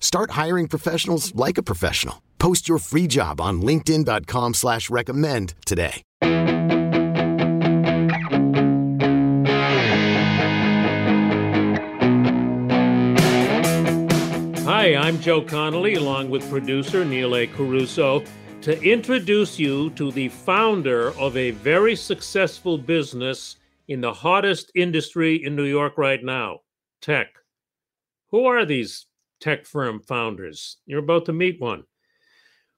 Start hiring professionals like a professional. Post your free job on LinkedIn.com slash recommend today. Hi, I'm Joe Connolly, along with producer Neil A. Caruso, to introduce you to the founder of a very successful business in the hottest industry in New York right now tech. Who are these tech firm founders? You're about to meet one.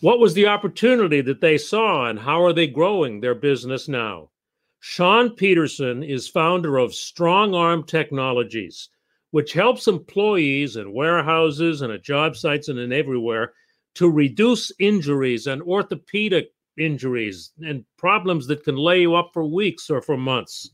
What was the opportunity that they saw, and how are they growing their business now? Sean Peterson is founder of StrongArm Technologies, which helps employees in warehouses and at job sites and in everywhere to reduce injuries and orthopedic injuries and problems that can lay you up for weeks or for months.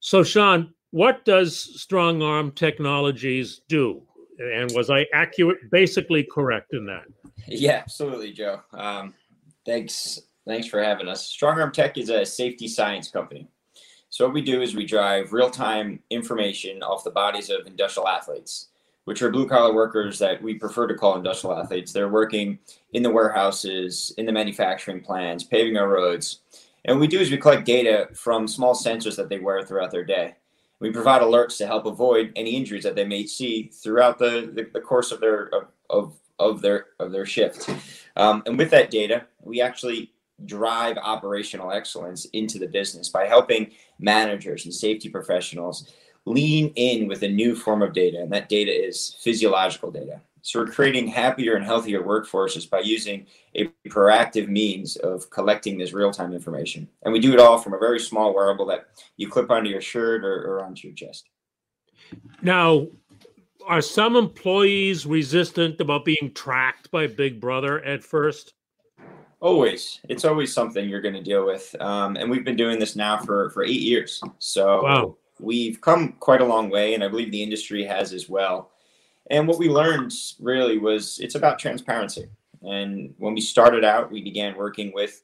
So, Sean, what does StrongArm Technologies do? And was I accurate, basically correct in that? Yeah, absolutely, Joe. Um, thanks, thanks for having us. StrongArm Tech is a safety science company. So what we do is we drive real-time information off the bodies of industrial athletes, which are blue-collar workers that we prefer to call industrial athletes. They're working in the warehouses, in the manufacturing plants, paving our roads. And what we do is we collect data from small sensors that they wear throughout their day. We provide alerts to help avoid any injuries that they may see throughout the, the, the course of their of, of their of their shift. Um, and with that data, we actually drive operational excellence into the business by helping managers and safety professionals lean in with a new form of data, and that data is physiological data. So we're creating happier and healthier workforces by using a proactive means of collecting this real-time information. And we do it all from a very small wearable that you clip onto your shirt or, or onto your chest. Now, are some employees resistant about being tracked by Big Brother at first? Always, it's always something you're going to deal with, um, and we've been doing this now for for eight years. So wow. we've come quite a long way, and I believe the industry has as well. And what we learned really was it's about transparency. And when we started out, we began working with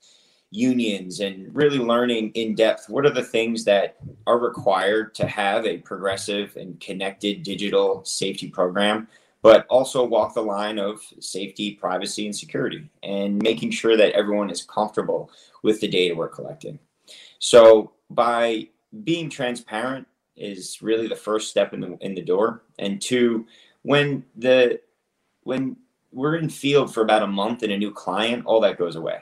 unions and really learning in depth what are the things that are required to have a progressive and connected digital safety program but also walk the line of safety privacy and security and making sure that everyone is comfortable with the data we're collecting so by being transparent is really the first step in the in the door and two when the when we're in field for about a month in a new client all that goes away.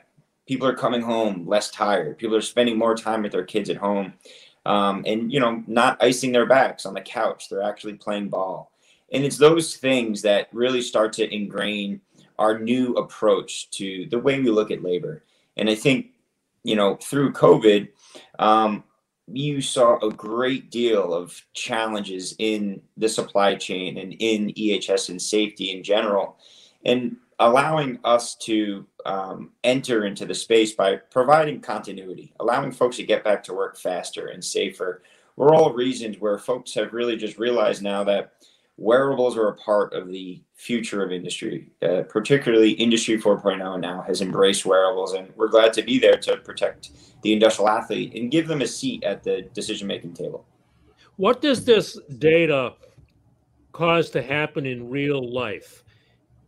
People are coming home less tired. People are spending more time with their kids at home um, and you know not icing their backs on the couch. They're actually playing ball. And it's those things that really start to ingrain our new approach to the way we look at labor. And i think you know through covid um, you saw a great deal of challenges in the supply chain and in ehs and safety in general and allowing us to um, enter into the space by providing continuity, allowing folks to get back to work faster and safer. We're all reasons where folks have really just realized now that wearables are a part of the future of industry. Uh, particularly, Industry 4.0 now has embraced wearables, and we're glad to be there to protect the industrial athlete and give them a seat at the decision making table. What does this data cause to happen in real life?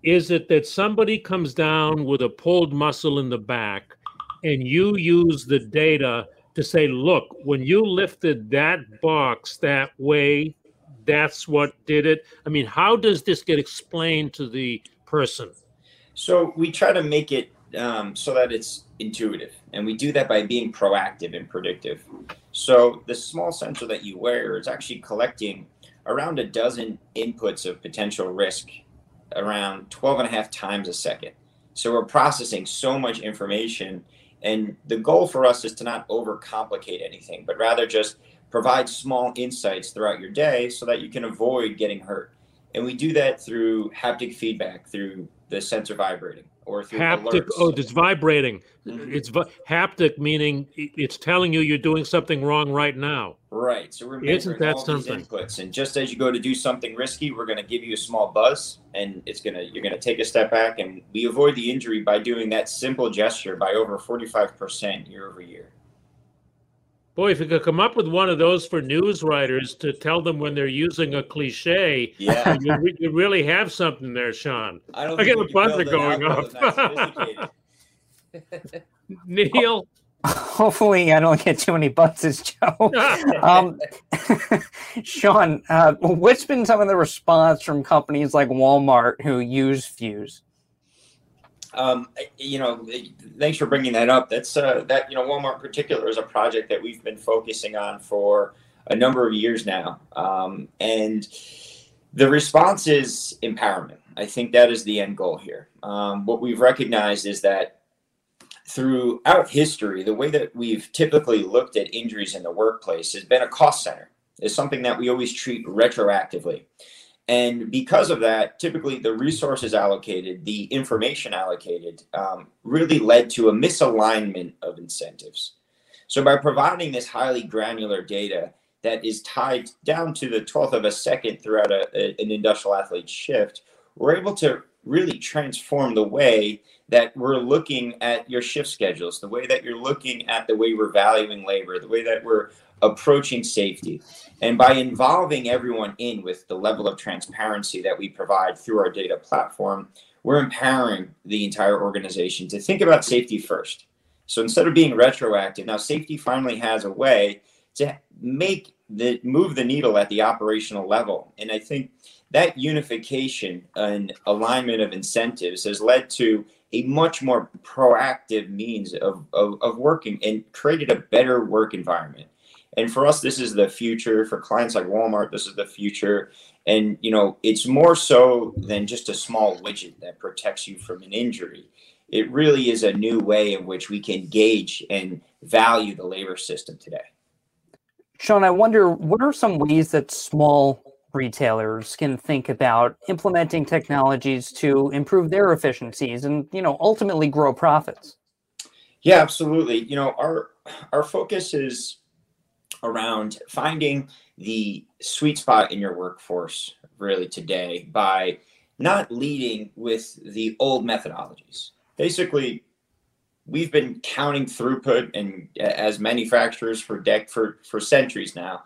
is it that somebody comes down with a pulled muscle in the back and you use the data to say, look, when you lifted that box that way, that's what did it? I mean, how does this get explained to the person? So we try to make it um, so that it's intuitive. And we do that by being proactive and predictive. So the small sensor that you wear is actually collecting around a dozen inputs of potential risk around 12 and a half times a second. So we're processing so much information. And the goal for us is to not overcomplicate anything, but rather just provide small insights throughout your day so that you can avoid getting hurt. And we do that through haptic feedback, through the sensor vibrating or through haptic. Alerts. Oh, it's vibrating. Mhm. It's vi- haptic, meaning it's telling you you're doing something wrong right now. Right. So we're measuring that all something? these inputs, and just as you go to do something risky, we're going to give you a small buzz, and it's gonna you're going to take a step back, and we avoid the injury by doing that simple gesture by over 45 percent year over year. Boy, if you could come up with one of those for news writers to tell them when they're using a cliche, Yeah. you, re- you really have something there, Sean. I don't I get we a buzzer going algorithm off. Neil, Hopefully, I don't get too many buzzes, Joe. um, Sean, uh, what's been some of the response from companies like Walmart who use Fuse? Um, you know, thanks for bringing that up. That's uh, that you know, Walmart in particular is a project that we've been focusing on for a number of years now, um, and the response is empowerment. I think that is the end goal here. Um, what we've recognized is that throughout history, the way that we've typically looked at injuries in the workplace has been a cost center. Is something that we always treat retroactively. And because of that, typically the resources allocated, the information allocated, um, really led to a misalignment of incentives. So, by providing this highly granular data that is tied down to the 12th of a second throughout a, a- an industrial athlete shift, we're able to really transform the way that we're looking at your shift schedules, the way that you're looking at the way we're valuing labor, the way that we're approaching safety. And by involving everyone in with the level of transparency that we provide through our data platform, we're empowering the entire organization to think about safety first. So instead of being retroactive, now safety finally has a way to make the move the needle at the operational level. And I think that unification and alignment of incentives has led to a much more proactive means of, of, of working and created a better work environment. And for us, this is the future. For clients like Walmart, this is the future. And you know, it's more so than just a small widget that protects you from an injury. It really is a new way in which we can gauge and value the labor system today. Sean, I wonder what are some ways that small retailers can think about implementing technologies to improve their efficiencies and, you know, ultimately grow profits? Yeah, absolutely. You know, our our focus is around finding the sweet spot in your workforce really today by not leading with the old methodologies. Basically, we've been counting throughput and as manufacturers for dec for for centuries now.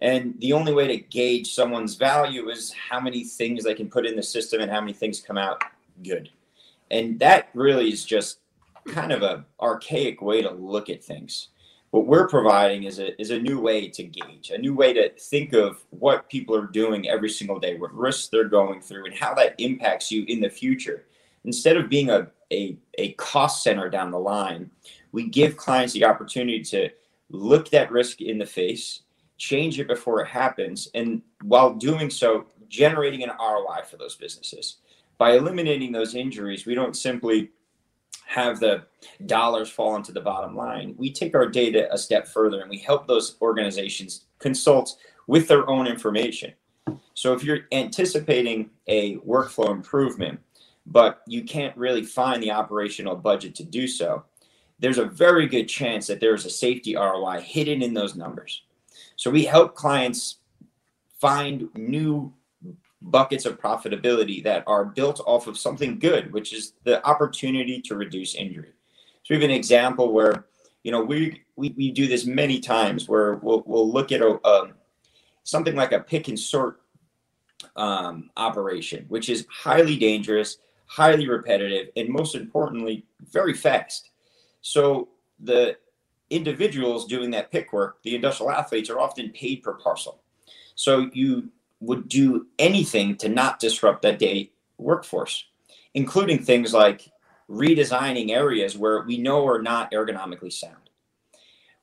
And the only way to gauge someone's value is how many things they can put in the system and how many things come out good. And that really is just kind of a archaic way to look at things. What we're providing is a is a new way to gauge, a new way to think of what people are doing every single day, what risks they're going through, and how that impacts you in the future. Instead of being a a, a cost center down the line, we give clients the opportunity to look that risk in the face, change it before it happens, and while doing so, generating an ROI for those businesses. By eliminating those injuries, we don't simply have the dollars fall into the bottom line. We take our data a step further and we help those organizations consult with their own information. So if you're anticipating a workflow improvement, but you can't really find the operational budget to do so, there's a very good chance that there's a safety ROI hidden in those numbers. So we help clients find new buckets of profitability that are built off of something good, which is the opportunity to reduce injury. So we have an example where, you know, we we, we do this many times where we'll, we'll look at a, um, something like a pick and sort um, operation, which is highly dangerous, highly repetitive, and most importantly, very fast. So the individuals doing that pick work, the industrial athletes, are often paid per parcel. So you would do anything to not disrupt that day workforce, including things like redesigning areas where we know are not ergonomically sound.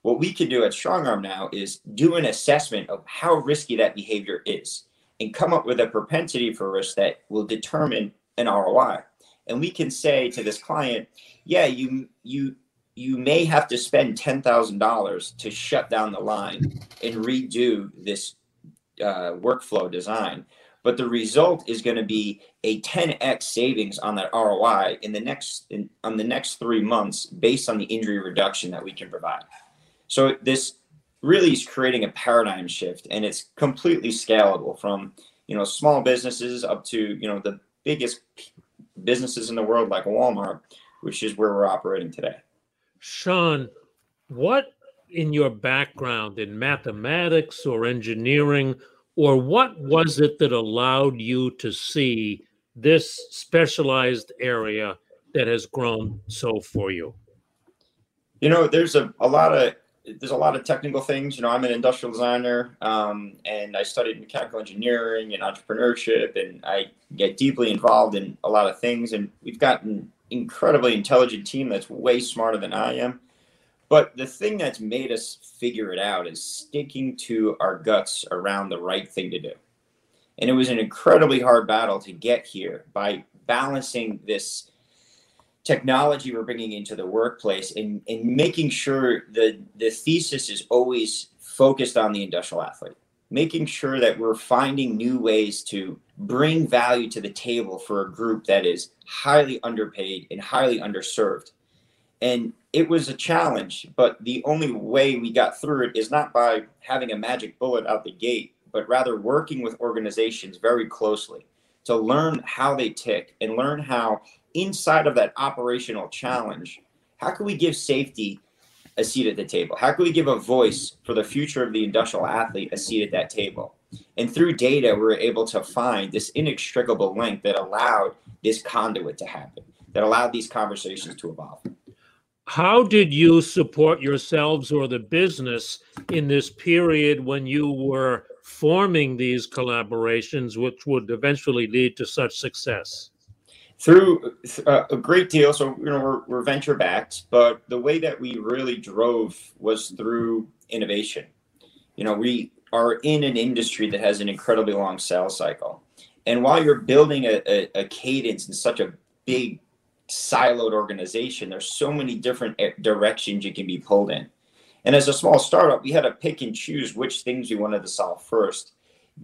What we can do at StrongArm now is do an assessment of how risky that behavior is and come up with a propensity for risk that will determine an ROI. And we can say to this client, yeah, you you you may have to spend $10,000 to shut down the line and redo this uh, workflow design. But the result is going to be a 10x savings on that ROI in the next in, on the next three months based on the injury reduction that we can provide. So this really is creating a paradigm shift, and it's completely scalable from you know small businesses up to you know the biggest businesses in the world like Walmart, which is where we're operating today. Sean, what in your background in mathematics or engineering, or what was it that allowed you to see this specialized area that has grown so for you? You know, there's a, a lot of there's a lot of technical things. You know, I'm an industrial designer, um, and I studied mechanical engineering and entrepreneurship, and I get deeply involved in a lot of things. And we've got an incredibly intelligent team that's way smarter than I am. But the thing that's made us figure it out is sticking to our guts around the right thing to do. And it was an incredibly hard battle to get here by balancing this technology we're bringing into the workplace and, and making sure that the thesis is always focused on the industrial athlete, making sure that we're finding new ways to bring value to the table for a group that is highly underpaid and highly underserved. And it was a challenge, but the only way we got through it is not by having a magic bullet out the gate, but rather working with organizations very closely to learn how they tick and learn how inside of that operational challenge, how can we give safety a seat at the table? How can we give a voice for the future of the industrial athlete a seat at that table? And through data, we are able to find this inextricable link that allowed this conduit to happen, that allowed these conversations to evolve. How did you support yourselves or the business in this period when you were forming these collaborations, which would eventually lead to such success? through uh, a great deal. So you know we're, we're venture backed, but the way that we really drove was through innovation. You know we are in an industry that has an incredibly long sales cycle, and while you're building a, a, a cadence in such a big siloed organization, there's so many different eh, directions you can be pulled in. And as a small startup, we had to pick and choose which things we wanted to solve first.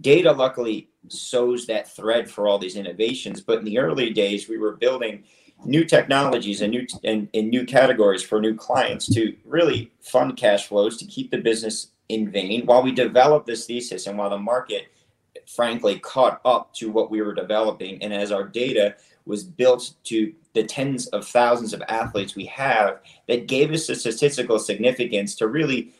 Data luckily sews that thread for all these innovations but in the early days we were building new technologies and new and, and new categories for new clients to really fund cash flows to keep the business in vein while we develop this thesis and while the market frankly caught up to what we were developing. And as our data was built to the tens of thousands of athletes we have that gave us the statistical significance to really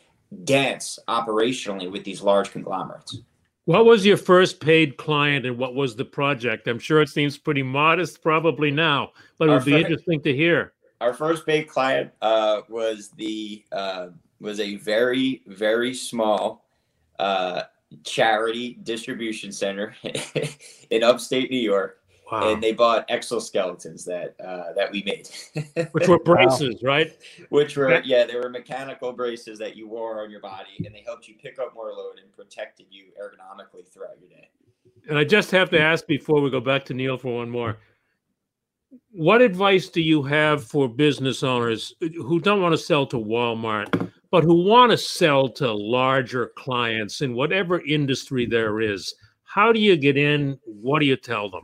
dance operationally with these large conglomerates what was your first paid client and what was the project? I'm sure it seems pretty modest probably now, but it would be first, interesting to hear. Our first paid client uh, was the uh, was a very very small uh, charity distribution center in upstate New York Wow. And they bought exoskeletons that uh, that we made, which were braces, wow. right? Which were yeah, they were mechanical braces that you wore on your body, and they helped you pick up more load and protected you ergonomically throughout your day. And I just have to ask before we go back to Neil for one more. What advice do you have for business owners who don't want to sell to Walmart, but who want to sell to larger clients in whatever industry there is? How do you get in? What do you tell them?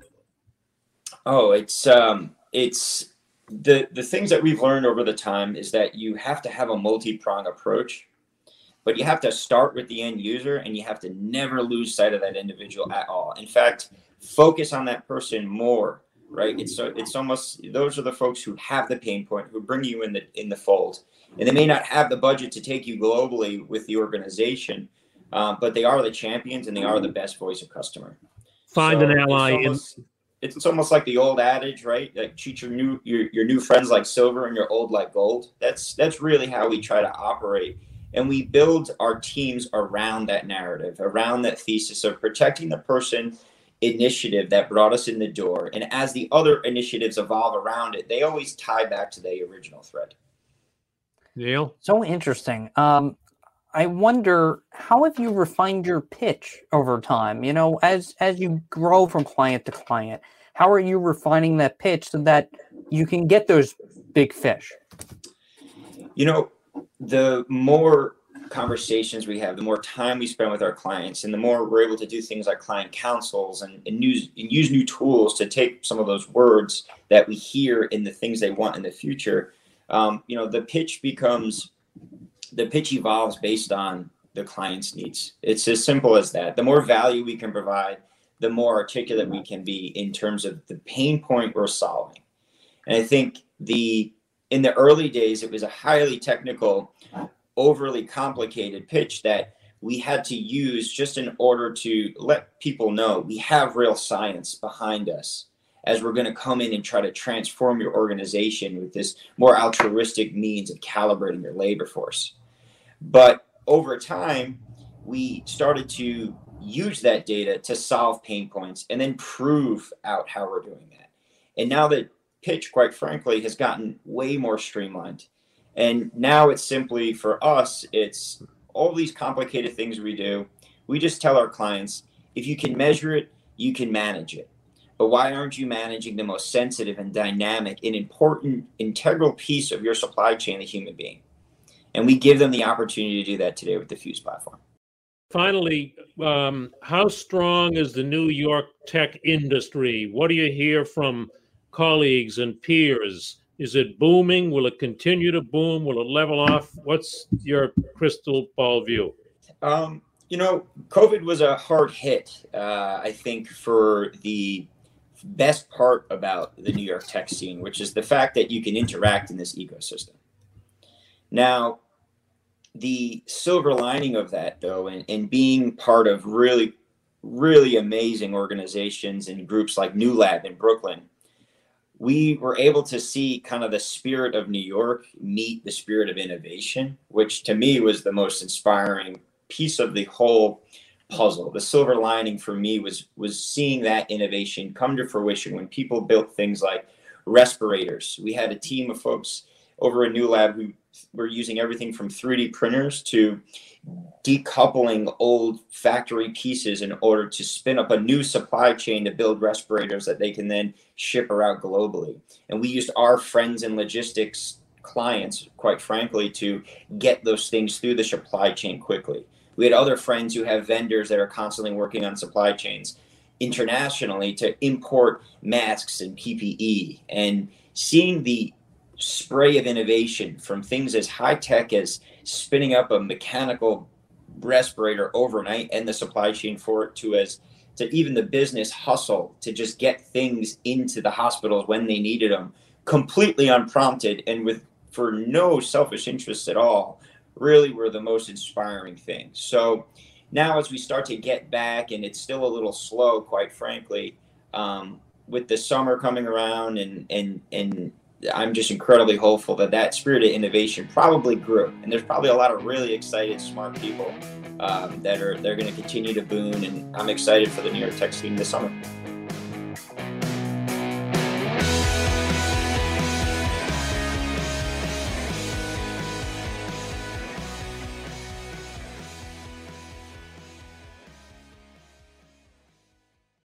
Oh, it's um, it's the the things that we've learned over the time is that you have to have a multi-prong approach, but you have to start with the end user and you have to never lose sight of that individual at all. In fact, focus on that person more. Right? It's it's almost those are the folks who have the pain point who bring you in the in the fold, and they may not have the budget to take you globally with the organization, uh, but they are the champions and they are the best voice of customer. Find so an ally almost, in it's almost like the old adage, right? Like treat your new your, your new friends like silver and your old like gold. That's that's really how we try to operate. And we build our teams around that narrative, around that thesis of protecting the person initiative that brought us in the door. And as the other initiatives evolve around it, they always tie back to the original thread. Neil? So interesting. Um, I wonder how have you refined your pitch over time? You know, as as you grow from client to client, how are you refining that pitch so that you can get those big fish? You know, the more conversations we have, the more time we spend with our clients, and the more we're able to do things like client councils and, and, use, and use new tools to take some of those words that we hear in the things they want in the future. Um, you know, the pitch becomes the pitch evolves based on the client's needs. It's as simple as that. The more value we can provide, the more articulate we can be in terms of the pain point we're solving. And I think the in the early days it was a highly technical, overly complicated pitch that we had to use just in order to let people know we have real science behind us as we're going to come in and try to transform your organization with this more altruistic means of calibrating your labor force. But over time, we started to use that data to solve pain points and then prove out how we're doing that. And now that pitch, quite frankly, has gotten way more streamlined. And now it's simply for us, it's all these complicated things we do. We just tell our clients if you can measure it, you can manage it. But why aren't you managing the most sensitive and dynamic and important, integral piece of your supply chain, the human being? And we give them the opportunity to do that today with the Fuse platform. Finally, um, how strong is the New York tech industry? What do you hear from colleagues and peers? Is it booming? Will it continue to boom? Will it level off? What's your crystal ball view? Um, you know, COVID was a hard hit, uh, I think, for the best part about the New York tech scene, which is the fact that you can interact in this ecosystem. Now, the silver lining of that though and, and being part of really really amazing organizations and groups like new lab in brooklyn we were able to see kind of the spirit of new york meet the spirit of innovation which to me was the most inspiring piece of the whole puzzle. The silver lining for me was was seeing that innovation come to fruition when people built things like respirators. We had a team of folks over a new lab who we're using everything from 3D printers to decoupling old factory pieces in order to spin up a new supply chain to build respirators that they can then ship around globally. And we used our friends in logistics clients, quite frankly, to get those things through the supply chain quickly. We had other friends who have vendors that are constantly working on supply chains internationally to import masks and PPE and seeing the spray of innovation from things as high tech as spinning up a mechanical respirator overnight and the supply chain for it to as to even the business hustle to just get things into the hospitals when they needed them completely unprompted and with for no selfish interests at all really were the most inspiring things. So now as we start to get back and it's still a little slow quite frankly um, with the summer coming around and and and I'm just incredibly hopeful that that spirit of innovation probably grew, and there's probably a lot of really excited, smart people um, that are they're going to continue to boom, and I'm excited for the New York Tech scene this summer.